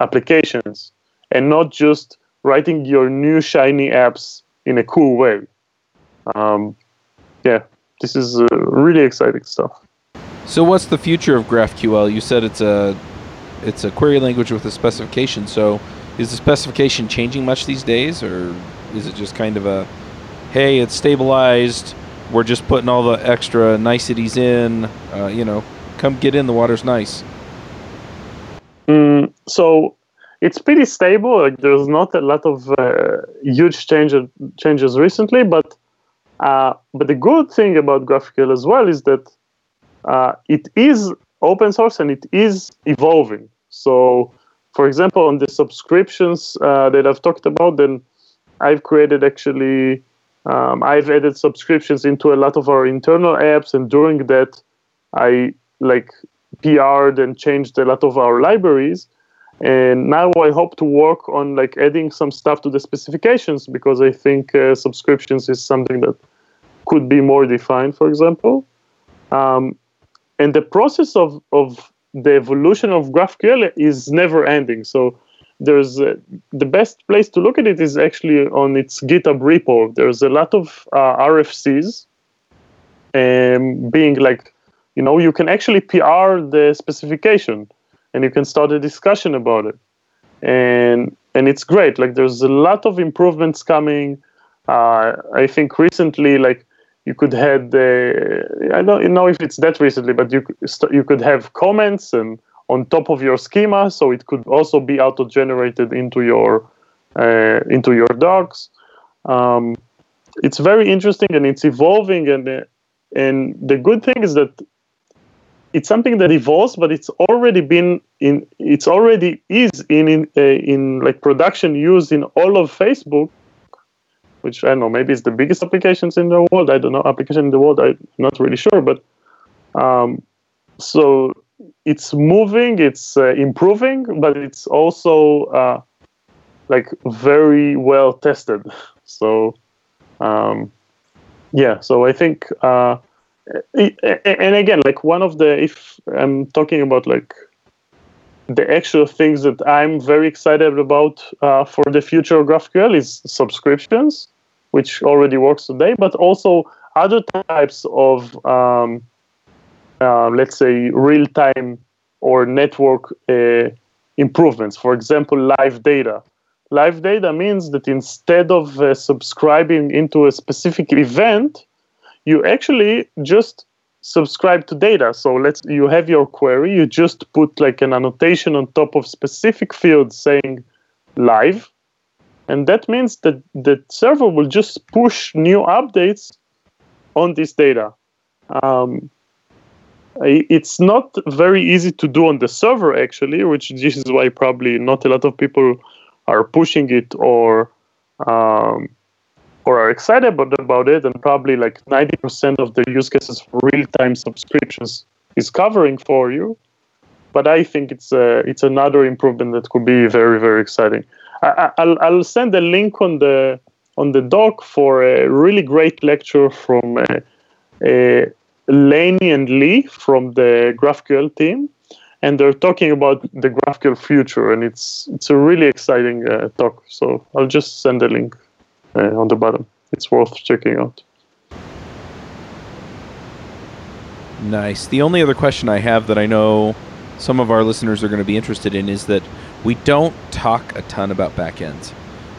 applications and not just writing your new shiny apps in a cool way um, yeah, this is uh, really exciting stuff. So, what's the future of GraphQL? You said it's a it's a query language with a specification. So, is the specification changing much these days, or is it just kind of a hey, it's stabilized. We're just putting all the extra niceties in. Uh, you know, come get in. The water's nice. Mm, so it's pretty stable. Like there's not a lot of uh, huge changes changes recently, but uh, but the good thing about GraphQL as well is that uh, it is open source and it is evolving. So, for example, on the subscriptions uh, that I've talked about, then I've created actually, um, I've added subscriptions into a lot of our internal apps, and during that, I like PR'd and changed a lot of our libraries. And now I hope to work on like adding some stuff to the specifications because I think uh, subscriptions is something that could be more defined, for example. Um, and the process of, of the evolution of GraphQL is never ending. So there's uh, the best place to look at it is actually on its GitHub repo. There's a lot of uh, RFCs um, being like, you know, you can actually PR the specification and you can start a discussion about it. And and it's great. Like there's a lot of improvements coming. Uh, i think recently like you could have the i don't know if it's that recently but you you could have comments and on top of your schema so it could also be auto generated into your uh, into your docs. Um, it's very interesting and it's evolving and and the good thing is that it's something that evolves, but it's already been in. It's already is in in, uh, in like production used in all of Facebook, which I don't know. Maybe it's the biggest applications in the world. I don't know application in the world. I'm not really sure, but um, so it's moving. It's uh, improving, but it's also uh, like very well tested. So um, yeah. So I think uh, and again like one of the if i'm talking about like the actual things that I'm very excited about uh, for the future of GraphQL is subscriptions, which already works today, but also other types of, um, uh, let's say, real time or network uh, improvements. For example, live data. Live data means that instead of uh, subscribing into a specific event, you actually just subscribe to data. So let's you have your query, you just put like an annotation on top of specific fields saying live, and that means that the server will just push new updates on this data. Um, it's not very easy to do on the server actually, which this is why probably not a lot of people are pushing it or um, or are excited about, about it, and probably like 90% of the use cases for real-time subscriptions is covering for you. But I think it's a, it's another improvement that could be very very exciting. I, will I'll send a link on the on the doc for a really great lecture from uh, uh, Laney and Lee from the GraphQL team, and they're talking about the GraphQL future, and it's it's a really exciting uh, talk. So I'll just send a link uh, on the bottom. It's worth checking out. Nice. The only other question I have that I know some of our listeners are going to be interested in is that we don't talk a ton about backends.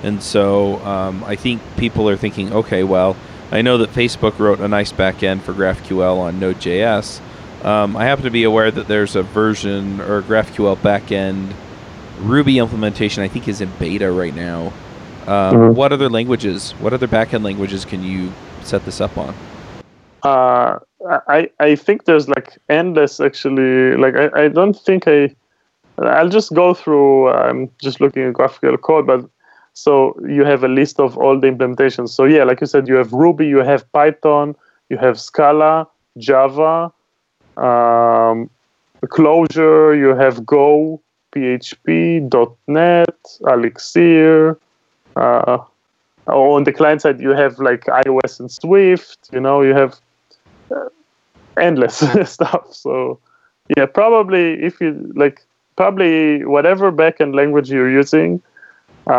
And so um, I think people are thinking, okay, well, I know that Facebook wrote a nice backend for GraphQL on Node.js. Um, I happen to be aware that there's a version or a GraphQL backend Ruby implementation, I think, is in beta right now. Um, mm-hmm. What other languages, what other backend languages can you set this up on? Uh, I I think there's like endless actually. Like I, I don't think I. I'll just go through. I'm just looking at GraphQL code, but so you have a list of all the implementations. So yeah, like you said, you have Ruby, you have Python, you have Scala, Java, um, Clojure, you have Go, PHP, .NET, Elixir. Uh, on the client side, you have like iOS and Swift. You know, you have uh, endless stuff. So yeah, probably if you like, probably whatever backend language you're using.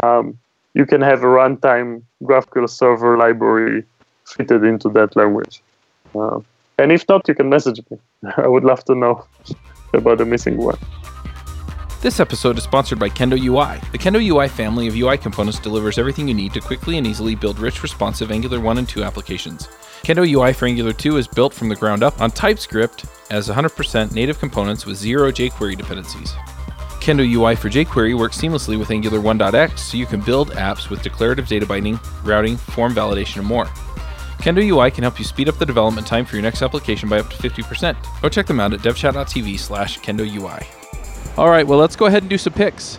Um, you can have a runtime GraphQL server library fitted into that language. Uh, and if not, you can message me. I would love to know about the missing one. This episode is sponsored by Kendo UI. The Kendo UI family of UI components delivers everything you need to quickly and easily build rich, responsive Angular 1 and 2 applications. Kendo UI for Angular 2 is built from the ground up on TypeScript as 100% native components with zero jQuery dependencies. Kendo UI for jQuery works seamlessly with Angular 1.x so you can build apps with declarative data binding, routing, form validation, and more. Kendo UI can help you speed up the development time for your next application by up to 50%. Go check them out at devchat.tv slash kendo UI. All right, well, let's go ahead and do some picks.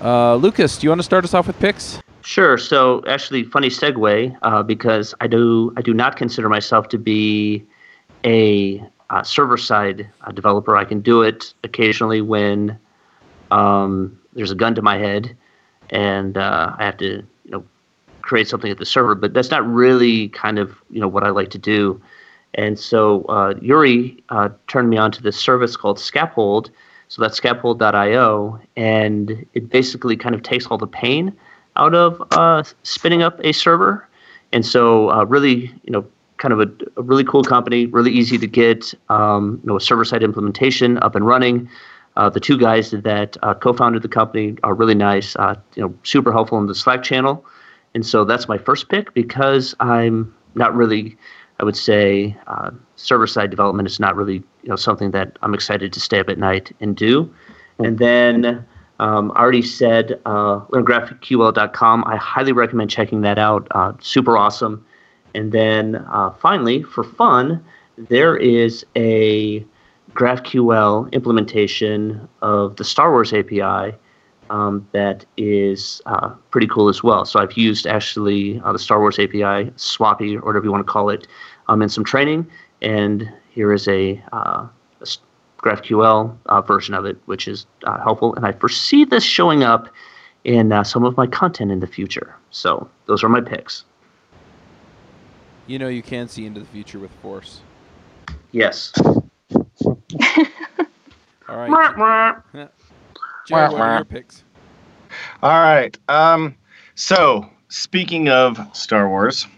Uh, Lukas, do you want to start us off with picks? Sure. So, actually, funny segue uh, because I do I do not consider myself to be a uh, server side uh, developer. I can do it occasionally when um, there's a gun to my head, and uh, I have to you know create something at the server. But that's not really kind of you know what I like to do. And so uh, Uri turned me on to this service called Scaphold. So that's scaphold.io, and it basically kind of takes all the pain out of uh, spinning up a server. And so, uh, really, you know, kind of a, a, really cool company, really easy to get, um, you know, a server-side implementation up and running. Uh, the two guys that uh, co-founded the company are really nice, uh, you know, super helpful in the Slack channel, and so that's my first pick because I'm not really, I would say, uh, server-side development is not really you know something that I'm excited to stay up at night and do, and then. Um, I already said uh, learngraphql.com. I highly recommend checking that out. Uh, super awesome. And then uh, finally, for fun, there is a GraphQL implementation of the Star Wars API um, that is uh, pretty cool as well. So I've used actually uh, the Star Wars API, SWAPI, or whatever you want to call it, um, in some training. And here is a, uh, a GraphQL uh, version of it, which is uh, helpful. And I foresee this showing up in uh, some of my content in the future. So those are my picks. You know, you can see into the future with Force. Yes. All right. Joe, what are your picks? All right. Um, so speaking of Star Wars,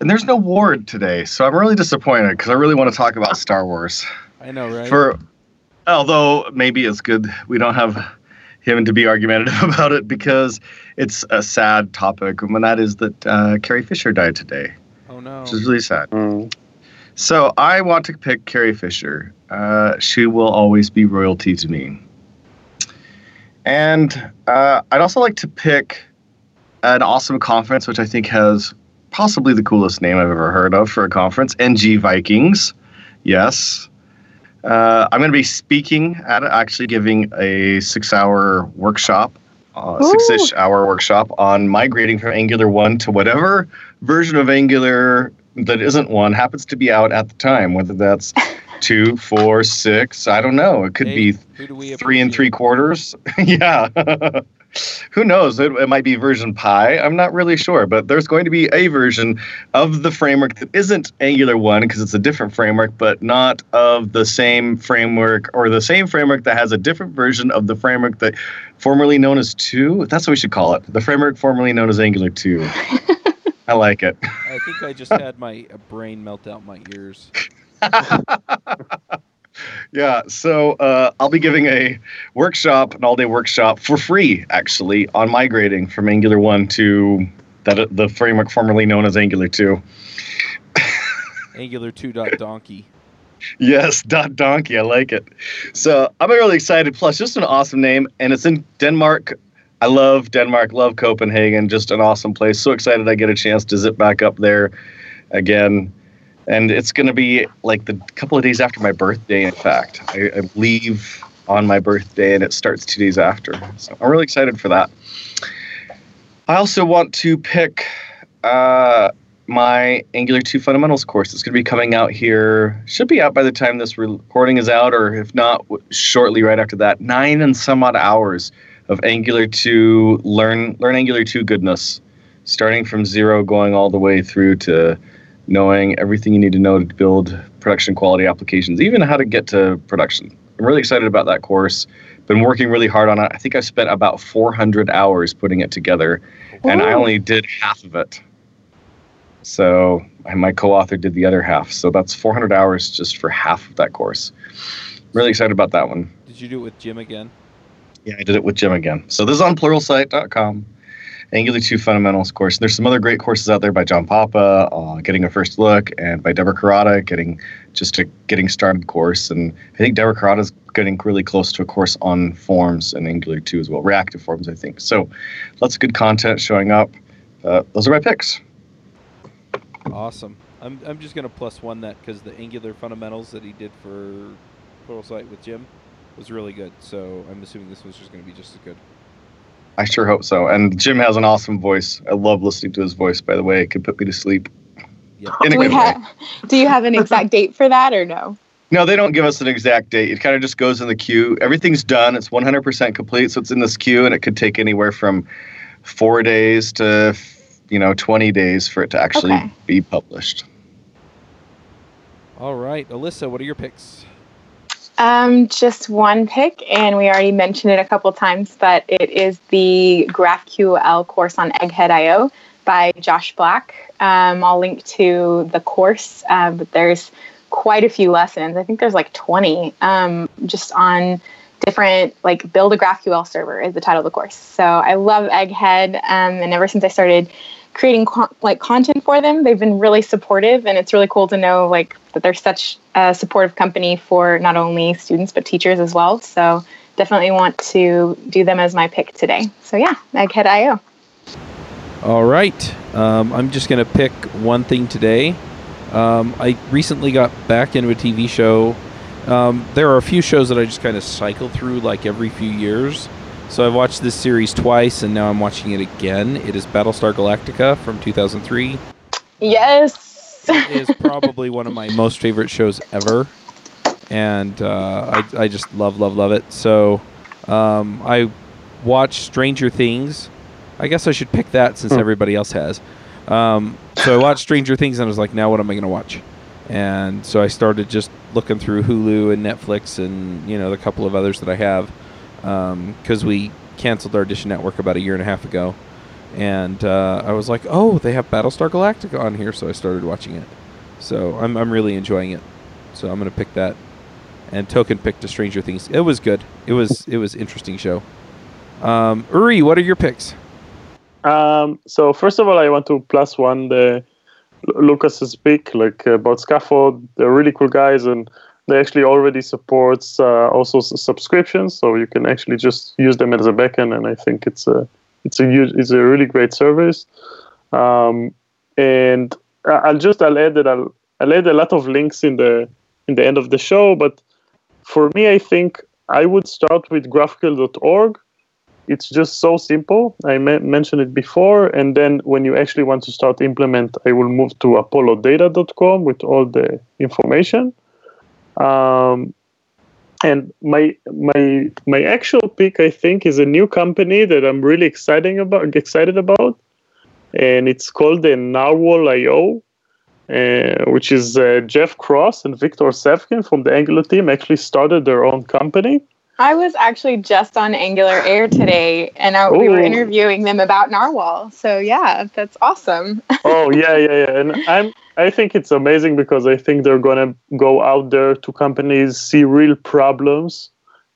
and there's no Ward today, so I'm really disappointed because I really want to talk about Star Wars. I know, right? For although maybe it's good we don't have him to be argumentative about it because it's a sad topic, and that is that uh, Carrie Fisher died today. Oh no! Which is really sad. Mm. So I want to pick Carrie Fisher. Uh, she will always be royalty to me. And uh, I'd also like to pick an awesome conference, which I think has possibly the coolest name I've ever heard of for a conference NG Vikings. Yes. Uh, I'm going to be speaking at actually giving a six hour workshop, uh, six ish hour workshop on migrating from Angular 1 to whatever version of Angular that isn't one happens to be out at the time, whether that's two, four, six, I don't know. It could Hey, be who do we three and three quarters. yeah. Who knows? It, it might be version pi. I'm not really sure, but there's going to be a version of the framework that isn't Angular 1 because it's a different framework, but not of the same framework or the same framework that has a different version of the framework that formerly known as 2. That's what we should call it. The framework formerly known as Angular 2. I like it. I think I just had my uh, brain melt out my ears. Yeah, so uh, I'll be giving a workshop, an all-day workshop for free, actually, on migrating from Angular one to that the framework formerly known as Angular two. Angular 2 dot donkey. Yes, dot donkey. I like it. So I'm really excited. Plus, just an awesome name, and it's in Denmark. I love Denmark. Love Copenhagen. Just an awesome place. So excited I get a chance to zip back up there again. And it's going to be like the couple of days after my birthday. In fact, I, I leave on my birthday, and it starts two days after. So I'm really excited for that. I also want to pick uh, my Angular 2 Fundamentals course. It's going to be coming out here. Should be out by the time this recording is out, or if not, shortly right after that. Nine and some odd hours of Angular 2 learn learn Angular 2 goodness, starting from zero, going all the way through to knowing everything you need to know to build production quality applications, even how to get to production. I'm really excited about that course. Been working really hard on it. I think I've spent about 400 hours putting it together, and I only did half of it. So my co-author did the other half. So that's 400 hours just for half of that course. I'm Really excited about that one. Did you do it with Jim again? Yeah, I did it with Jim again. So this is on pluralsight.com. Angular 2 Fundamentals course. There's some other great courses out there by John Papa, uh, Getting a First Look, and by Deborah Kurata, Getting just a Getting Started course. And I think Deborah Kurata is getting really close to a course on forms and Angular 2 as well, reactive forms, I think. So lots of good content showing up. Uh, those are my picks. Awesome. I'm, I'm just going to plus one that because the Angular fundamentals that he did for Pluralsight with Jim was really good. So I'm assuming this one's just going to be just as good. I sure hope so. And Jim has an awesome voice. I love listening to his voice, by the way. It can put me to sleep. Yep. In a Do, we good way. have, do you have an exact date for that or no? No, they don't give us an exact date. It kind of just goes in the queue. Everything's done. It's 100% complete, so it's in this queue, and it could take anywhere from four days to, you know, 20 days for it to actually Okay. be published. All right. Alyssa, what are your picks? Um, just one pick, and we already mentioned it a couple times, but it is the GraphQL course on Egghead.io by Josh Black. Um, I'll link to the course, uh, but there's quite a few lessons. I think there's like 20 um, just on different, like, build a GraphQL server is the title of the course. So I love Egghead, um, and ever since I started creating like content for them they've been really supportive and it's really cool to know like that they're such a supportive company for not only students but teachers as well so definitely want to do them as my pick today so yeah egghead.io All right. Um, I'm just to pick one thing today. Um, I recently got back into a TV show. Um, there are a few shows that I just kind of cycle through like every few years. So I've watched this series twice, and now I'm watching it again. It is Battlestar Galactica from 2003. yes It is probably one of my most favorite shows ever, and uh, I, I just love, love, love it. So um, I watched Stranger Things. I guess I should pick that since Hmm. everybody else has. Um, so I watched Stranger Things, and I was like, now what am I going to watch? And so I started just looking through Hulu and Netflix, and you know the couple of others that I have. Because um, we canceled our Dish Network about a year and a half ago, and uh, I was like, oh, they have Battlestar Galactica on here, so I started watching it. So I'm I'm really enjoying it. So I'm gonna pick that. And Token picked a Stranger Things. It was good. It was it was interesting show. Um, Uri, what are your picks? Um, so first of all, I want to plus one the Lukas's pick, like about Scaphold. They're really cool guys, and they actually already supports uh, also subscriptions, so you can actually just use them as a backend, and I think it's a it's a it's a really great service. Um, and I'll just I'll add that I'll I'll add a lot of links in the in the end of the show, but for me, I think I would start with GraphQL.org it's just so simple. I mentioned it before, and then when you actually want to start implement, I will move to apollodata.com with all the information. Um, and my my my actual pick, I think, is a new company that I'm really excited about. Excited about, and it's called the Nrwl.io, uh, which is uh, Jeff Cross and Victor Savkin from the Angular team actually started their own company I was actually just on Angular Air today, and I, we were interviewing them about Nrwl. So yeah, that's awesome. oh yeah, yeah, yeah. And I'm I think it's amazing because I think they're gonna go out there to companies, see real problems,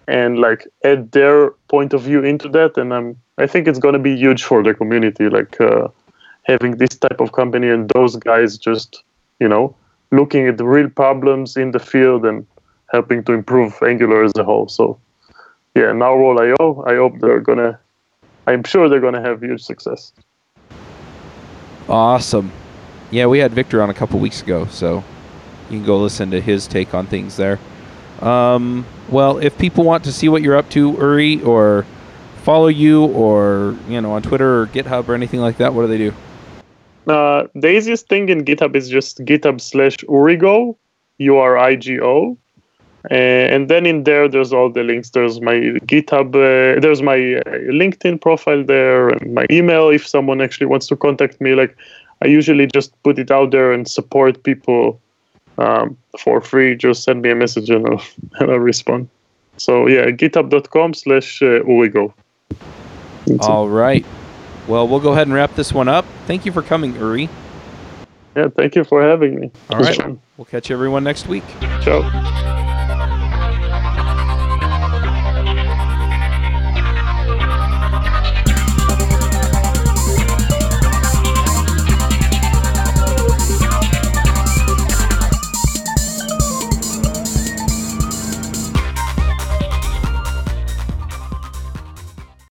and like add their point of view into that. And I'm I think it's gonna be huge for the community, like uh, having this type of company and those guys just you know looking at the real problems in the field and helping to improve Angular as a whole. So yeah, Nrwl.io. I hope they're gonna. I'm sure they're gonna have huge success. Awesome. Yeah, we had Victor on a couple weeks ago, so you can go listen to his take on things there. Um, well, if people want to see what you're up to, Uri, or follow you, or you know, on Twitter or GitHub or anything like that, what do they do? Uh, the easiest thing in GitHub is just GitHub slash Urigo, U R I G O. Uh, and then in there, there's all the links. There's my GitHub, uh, there's my uh, LinkedIn profile there, and my email if someone actually wants to contact me. Like, I usually just put it out there and support people um, for free. Just send me a message and I'll, and I'll respond. So yeah, github.com slash Urigo. All right. Well, we'll go ahead and wrap this one up. Thank you for coming, Uri. Yeah, thank you for having me. All right. We'll catch everyone next week. Ciao.